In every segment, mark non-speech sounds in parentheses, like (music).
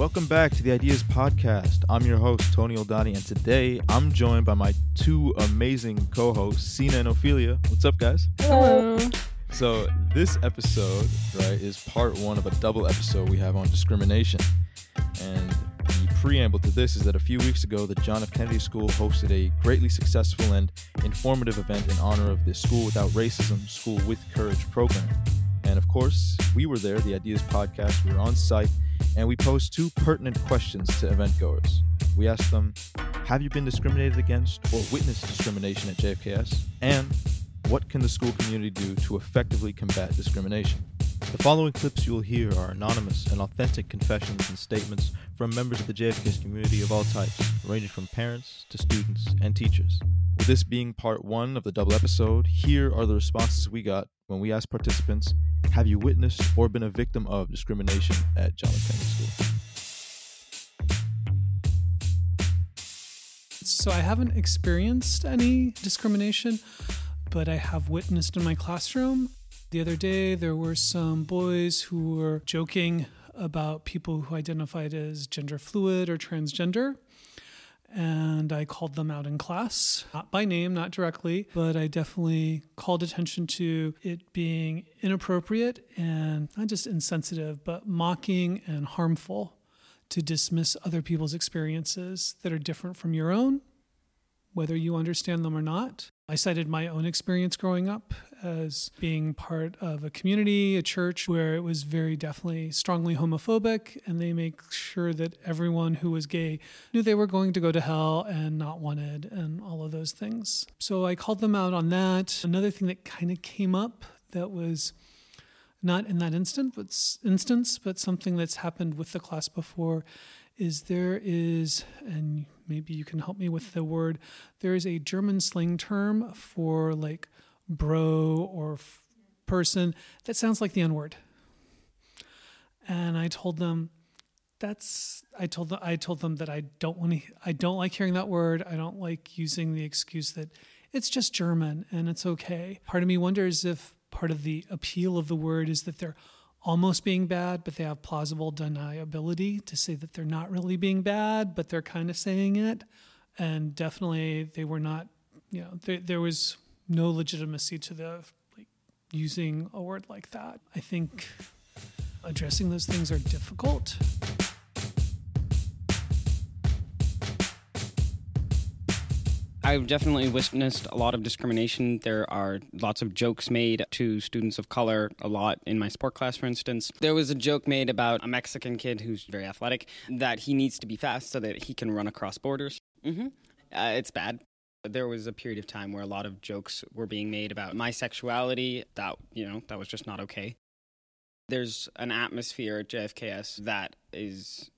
Welcome back to the Ideas Podcast. I'm your host, Tony Oldani, and today I'm joined by my two amazing co hosts, Sina and Ophelia. What's up, guys? Hello. So, this episode, right, is part one of a double episode we have on discrimination. And the preamble to this is that a few weeks ago, the John F. Kennedy School hosted a greatly successful and informative event in honor of the School Without Racism, School with Courage program. And of course, we were there, the Ideas Podcast. We were on site and we pose two pertinent questions to event goers. We ask them, Have you been discriminated against or witnessed discrimination at JFKS? And what can the school community do to effectively combat discrimination? The following clips you will hear are anonymous and authentic confessions and statements from members of the JFKS community of all types, ranging from parents to students and teachers. With this being part one of the double episode, here are the responses we got when we asked participants have you witnessed or been a victim of discrimination at John. Kennedy School? So I haven't experienced any discrimination, but I have witnessed in my classroom. The other day, there were some boys who were joking about people who identified as gender fluid or transgender and I called them out in class, not by name, not directly, but I definitely called attention to it being inappropriate and not just insensitive, but mocking and harmful to dismiss other people's experiences that are different from your own, whether you understand them or not. I cited my own experience growing up as being part of a community, a church where it was very definitely strongly homophobic, and they make sure that everyone who was gay knew they were going to go to hell and not wanted, and all of those things. So I called them out on that. Another thing that kind of came up that was not in that instant, but instance, but something that's happened with the class before is there is, and maybe you can help me with the word, there is a German slang term for like bro or f- person that sounds like the N word. And I told them, that's I told them I told them that I don't want to I don't like hearing that word. I don't like using the excuse that it's just German and it's okay. Part of me wonders if part of the appeal of the word is that they're almost being bad, but they have plausible deniability to say that they're not really being bad, but they're kind of saying it. And definitely, they were not. You know, there, there was no legitimacy to the like using a word like that. I think addressing those things are difficult. I've definitely witnessed a lot of discrimination. There are lots of jokes made to students of color, a lot in my sport class, for instance. There was a joke made about a Mexican kid who's very athletic that he needs to be fast so that he can run across borders. Mm-hmm. Uh, it's bad. There was a period of time where a lot of jokes were being made about my sexuality. That, you know, that was just not okay. There's an atmosphere at JFKS that is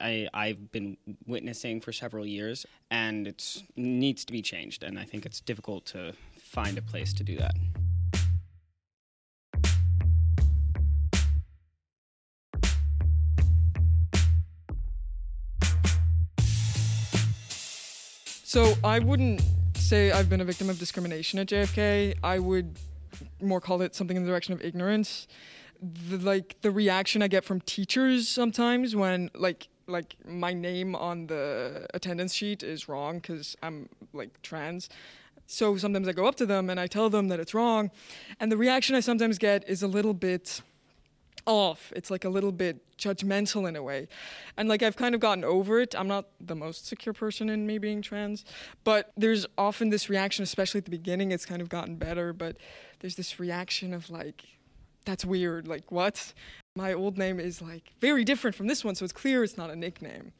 I, I've been witnessing for several years, and it needs to be changed. And I think it's difficult to find a place to do that. So I wouldn't say I've been a victim of discrimination at JFK. I would more call it something in the direction of ignorance the, like the reaction I get from teachers sometimes when like like my name on the attendance sheet is wrong because I'm like trans. So sometimes I go up to them and I tell them that it's wrong, and the reaction I sometimes get is a little bit off. It's like a little bit judgmental in a way. And like I've kind of gotten over it. I'm not the most secure person in me being trans, but there's often this reaction, especially at the beginning, it's kind of gotten better, but there's this reaction of like, that's weird. Like, what? My old name is like very different from this one, so it's clear it's not a nickname.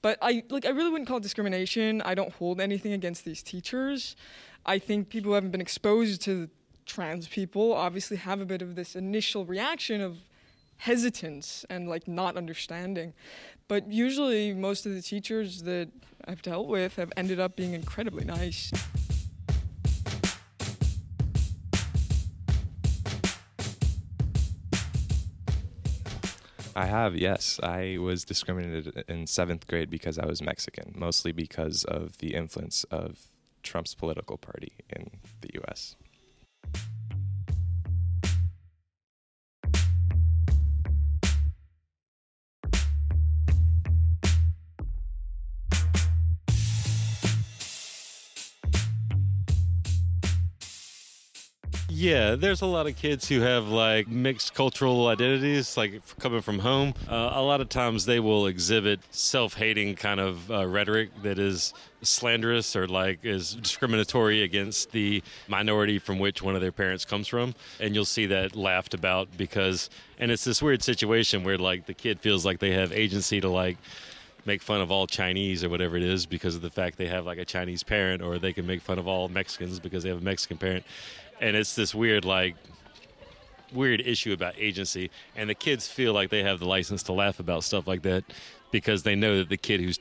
But I like I really wouldn't call it discrimination. I don't hold anything against these teachers. I think people who haven't been exposed to trans people obviously have a bit of this initial reaction of hesitance and like not understanding. But usually most of the teachers that I've dealt with have ended up being incredibly nice. I have, yes. I was discriminated in seventh grade because I was Mexican, mostly because of the influence of Trump's political party in the US. Yeah, there's a lot of kids who have like mixed cultural identities, like coming from home. Uh, a lot of times they will exhibit self hating kind of uh, rhetoric that is slanderous or like is discriminatory against the minority from which one of their parents comes from. And you'll see that laughed about because, and it's this weird situation where like the kid feels like they have agency to like make fun of all Chinese or whatever it is because of the fact they have like a Chinese parent, or they can make fun of all Mexicans because they have a Mexican parent. And it's this weird, like, weird issue about agency. And the kids feel like they have the license to laugh about stuff like that because they know that the kid who's,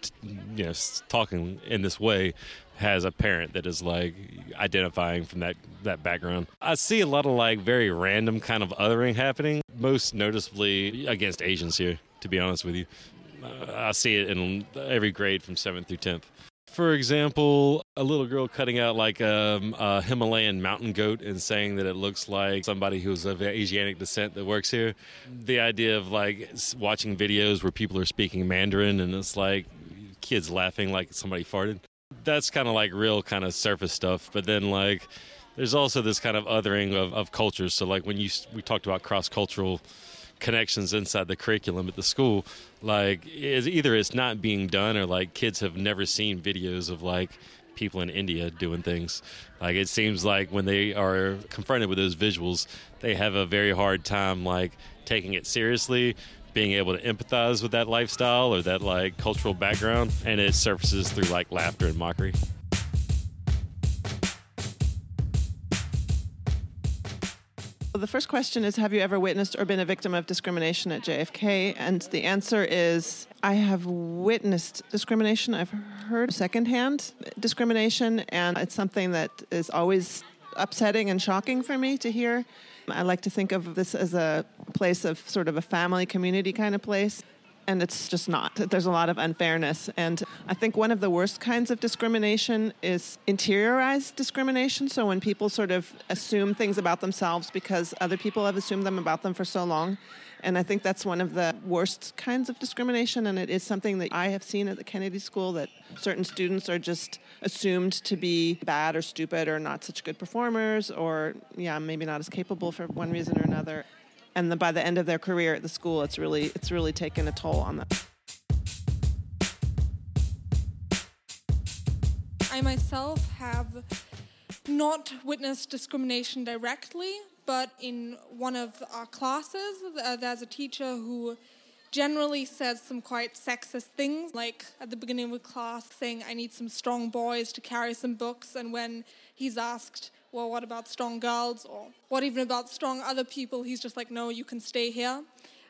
you know, talking in this way has a parent that is like identifying from that that background. I see a lot of like very random kind of othering happening, most noticeably against Asians here, to be honest with you. Uh, I see it in every grade from 7th through 10th. For example, a little girl cutting out like um, a Himalayan mountain goat and saying that it looks like somebody who's of Asiatic descent that works here. The idea of like watching videos where people are speaking Mandarin and it's like kids laughing like somebody farted. That's kind of like real kind of surface stuff. But then like there's also this kind of othering of, of cultures. So like when you we talked about cross cultural connections inside the curriculum at the school like is either it's not being done or like kids have never seen videos of like people in India doing things. Like it seems like when they are confronted with those visuals, they have a very hard time like taking it seriously, being able to empathize with that lifestyle or that like cultural background, and it surfaces through like laughter and mockery. The first question is Have you ever witnessed or been a victim of discrimination at JFK? And the answer is I have witnessed discrimination. I've heard secondhand discrimination, and it's something that is always upsetting and shocking for me to hear. I like to think of this as a place of sort of a family community kind of place and it's just not. There's a lot of unfairness. And I think one of the worst kinds of discrimination is interiorized discrimination. So when people sort of assume things about themselves because other people have assumed them about them for so long. And I think that's one of the worst kinds of discrimination. And it is something that I have seen at the Kennedy School that certain students are just assumed to be bad or stupid or not such good performers or, yeah, maybe not as capable for one reason or another and the, by the end of their career at the school, it's really it's really taken a toll on them. I myself have not witnessed discrimination directly, but in one of our classes, uh, there's a teacher who generally says some quite sexist things, like at the beginning of a class saying, I need some strong boys to carry some books, and when he's asked, well, what about strong girls? Or what even about strong other people? He's just like, no, you can stay here.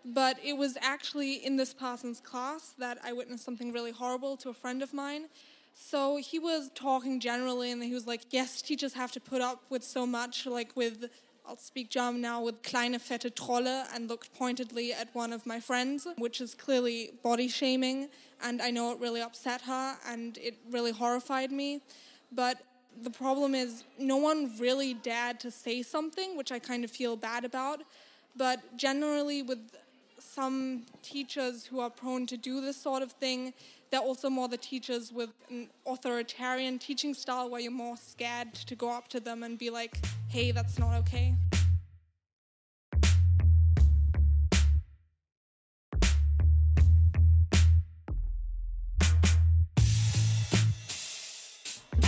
But it was actually in this person's class that I witnessed something really horrible to a friend of mine. So he was talking generally, and he was like, yes, teachers have to put up with so much, like with I'll speak German now with kleine fette Trolle and looked pointedly at one of my friends, which is clearly body shaming. And I know it really upset her and it really horrified me. But the problem is no one really dared to say something, which I kind of feel bad about. But generally, with some teachers who are prone to do this sort of thing, they're also more the teachers with an authoritarian teaching style where you're more scared to go up to them and be like, hey, that's not okay.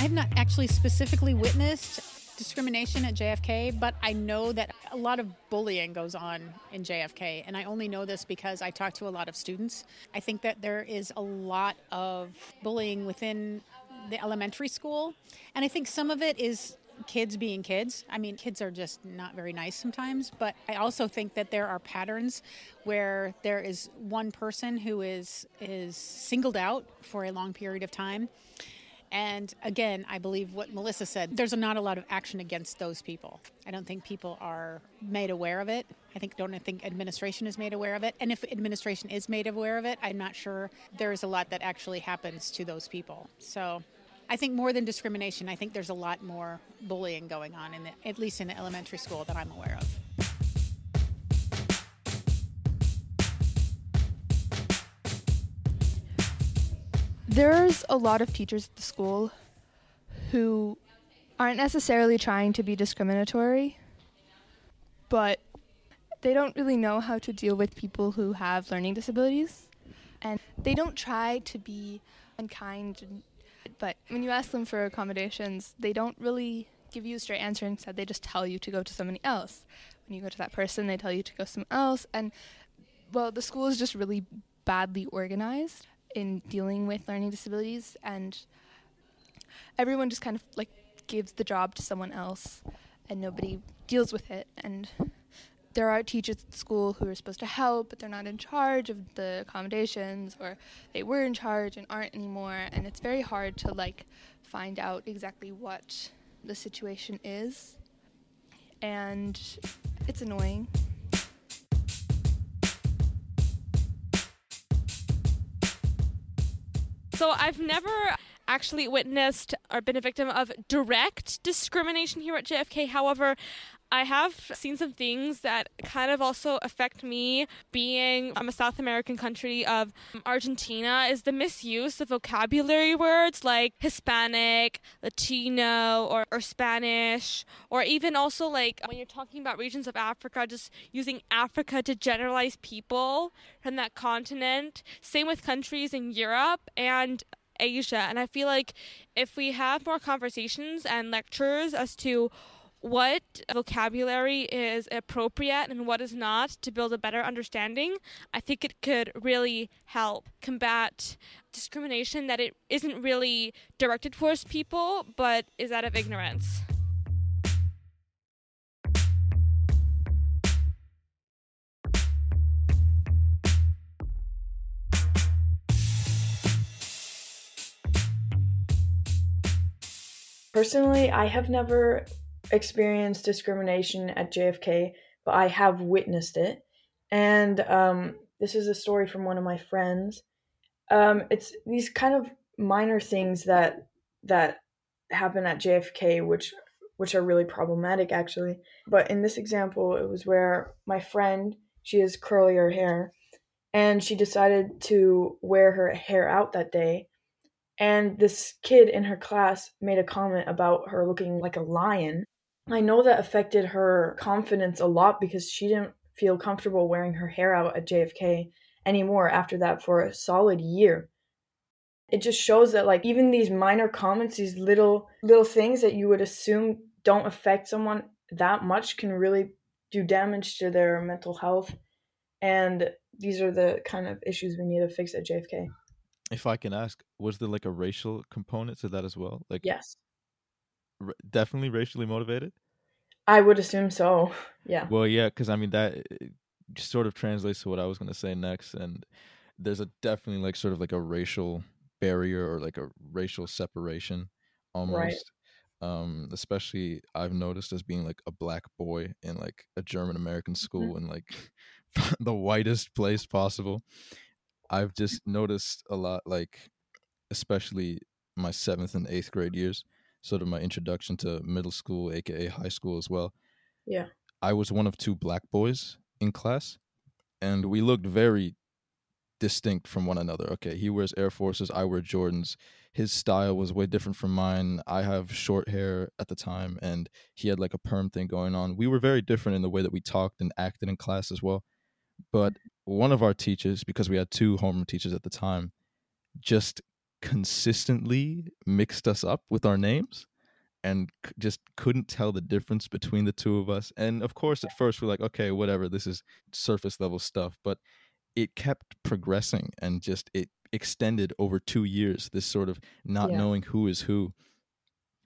I've not actually specifically witnessed discrimination at JFK, but I know that a lot of bullying goes on in JFK. And I only know this because I talk to a lot of students. I think that there is a lot of bullying within the elementary school. And I think some of it is kids being kids. I mean, kids are just not very nice sometimes, but I also think that there are patterns where there is one person who is is singled out for a long period of time and again, I believe what Melissa said, there's not a lot of action against those people. I don't think people are made aware of it. I think don't think administration is made aware of it. And if administration is made aware of it, I'm not sure there's a lot that actually happens to those people. So I think more than discrimination, I think there's a lot more bullying going on in the, at least in the elementary school that I'm aware of. There's a lot of teachers at the school who aren't necessarily trying to be discriminatory, but they don't really know how to deal with people who have learning disabilities. And they don't try to be unkind, but when you ask them for accommodations, they don't really give you a straight answer. Instead, they just tell you to go to somebody else. When you go to that person, they tell you to go somewhere else. And, well, the school is just really badly organized in dealing with learning disabilities. And everyone just kind of like gives the job to someone else and nobody deals with it. And there are teachers at school who are supposed to help, but they're not in charge of the accommodations, or they were in charge and aren't anymore. And it's very hard to like find out exactly what the situation is. And it's annoying. So I've never actually witnessed or been a victim of direct discrimination here at JFK. However, I have seen some things that kind of also affect me being from a South American country of Argentina is the misuse of vocabulary words like Hispanic, Latino, or, or Spanish, or even also like when you're talking about regions of Africa, just using Africa to generalize people from that continent. Same with countries in Europe and Asia. And I feel like if we have more conversations and lectures as to what vocabulary is appropriate and what is not to build a better understanding, I think it could really help combat discrimination that it isn't really directed towards people but is out of ignorance. Personally, I have never experienced discrimination at JFK, but I have witnessed it. And um, this is a story from one of my friends. Um, it's these kind of minor things that that happen at JFK, which which are really problematic actually. But in this example, it was where my friend she has curlier hair, and she decided to wear her hair out that day and this kid in her class made a comment about her looking like a lion. I know that affected her confidence a lot because she didn't feel comfortable wearing her hair out at JFK anymore after that for a solid year. It just shows that like even these minor comments, these little little things that you would assume don't affect someone that much can really do damage to their mental health. And these are the kind of issues we need to fix at JFK if I can ask, was there like a racial component to that as well? Like yes, r- definitely racially motivated. I would assume so. (laughs) Yeah. Well, yeah, because I mean that sort of translates to what I was going to say next, and there's a definitely like sort of like a racial barrier or like a racial separation almost. Right. Um, especially I've noticed as being like a black boy in like a German American mm-hmm. school mm-hmm. in like (laughs) the whitest place possible. I've just noticed a lot, like especially my seventh and eighth grade years, sort of my introduction to middle school, aka high school as well. Yeah. I was one of two black boys in class, and we looked very distinct from one another. Okay, he wears Air Forces, I wear Jordans. His style was way different from mine. I have short hair at the time, and he had like a perm thing going on. We were very different in the way that we talked and acted in class as well. But mm-hmm. one of our teachers, because we had two homeroom teachers at the time, just consistently mixed us up with our names and just couldn't tell the difference between the two of us. And of course, at first we're like, okay, whatever, this is surface level stuff. But it kept progressing and just it extended over two years, this sort of not yeah. knowing who is who.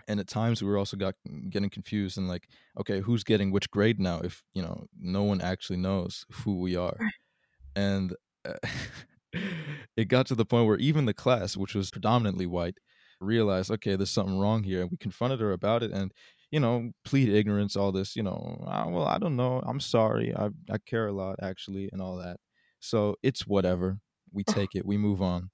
And at times we were also got getting confused and like, okay, who's getting which grade now if, you know, no one actually knows who we are and uh, (laughs) it got to the point where even the class, which was predominantly white, realized, okay, there's something wrong here. And we confronted her about it and, you know, plead ignorance, all this, you know, oh, well, I don't know. I'm sorry. I, I care a lot, actually, and all that. So it's whatever. We (laughs) take it, we move on.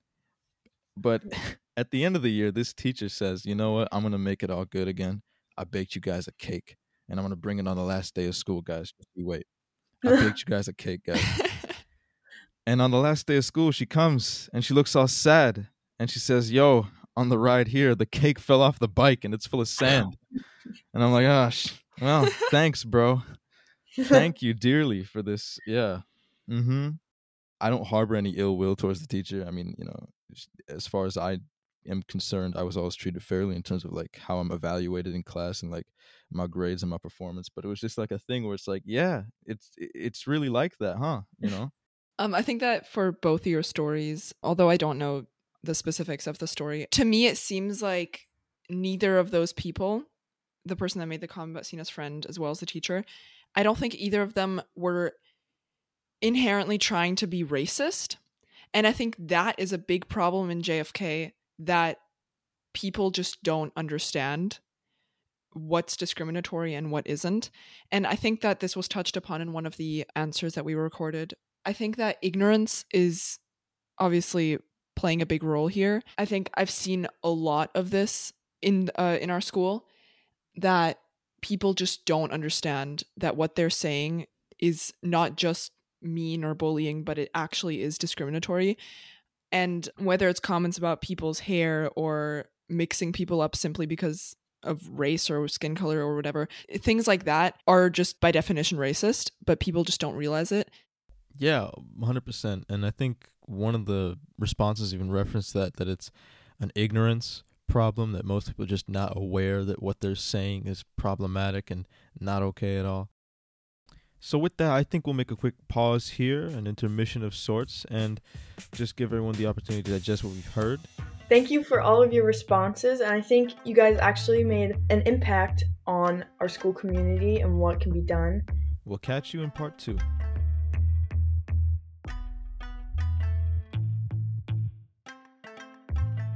But (laughs) at the end of the year, this teacher says, you know what? I'm going to make it all good again. I baked you guys a cake and I'm going to bring it on the last day of school, guys. Just wait. I (laughs) baked you guys a cake, guys. And on the last day of school, she comes and she looks all sad and she says, Yo, on the ride here, the cake fell off the bike and it's full of sand. And I'm like, Gosh, well, (laughs) thanks, bro. thank you dearly for this. Yeah. Mm-hmm. I don't harbor any ill will towards the teacher. I mean, you know, as far as I am concerned, I was always treated fairly in terms of like how I'm evaluated in class and like my grades and my performance. But it was just like a thing where it's like, yeah, it's it's really like that, huh? You know. Um, I think that for both of your stories, although I don't know the specifics of the story, to me it seems like neither of those people, the person that made the comment about Sina's friend as well as the teacher, I don't think either of them were inherently trying to be racist. And I think that is a big problem in JFK that people just don't understand what's discriminatory and what isn't. And I think that this was touched upon in one of the answers that we recorded. I think that ignorance is obviously playing a big role here. I think I've seen a lot of this in uh, in our school that people just don't understand that what they're saying is not just mean or bullying, but it actually is discriminatory. And whether it's comments about people's hair or mixing people up simply because of race or skin color or whatever, things like that are just by definition racist, but people just don't realize it. Yeah, 100%. And I think one of the responses even referenced that, that it's an ignorance problem, that most people are just not aware that what they're saying is problematic and not okay at all. So, with that, I think we'll make a quick pause here, an intermission of sorts, and just give everyone the opportunity to digest what we've heard. Thank you for all of your responses, and I think you guys actually made an impact on our school community and what can be done. We'll catch you in part two.